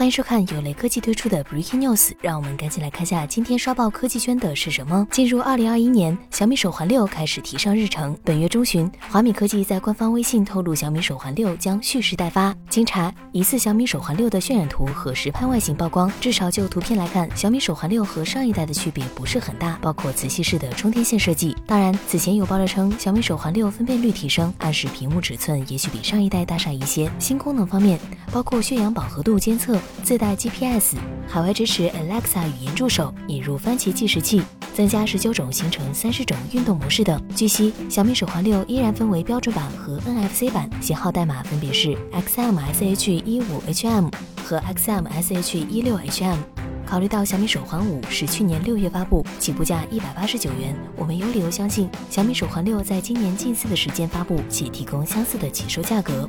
欢迎收看由雷科技推出的 Breaking News，让我们赶紧来看下今天刷爆科技圈的是什么。进入二零二一年，小米手环六开始提上日程。本月中旬，华米科技在官方微信透露，小米手环六将蓄势待发。经查，疑似小米手环六的渲染图和实拍外形曝光。至少就图片来看，小米手环六和上一代的区别不是很大，包括磁吸式的充电线设计。当然，此前有爆料称小米手环六分辨率提升，暗示屏幕尺寸也许比上一代大上一些。新功能方面，包括血氧饱和度监测。自带 GPS，海外支持 Alexa 语音助手，引入番茄计时器，增加十九种形成三十种运动模式等。据悉，小米手环六依然分为标准版和 NFC 版，型号代码分别是 XMSH 一五 HM 和 XMSH 一六 HM。考虑到小米手环五是去年六月发布，起步价一百八十九元，我们有理由相信小米手环六在今年近似的时间发布，且提供相似的起售价格。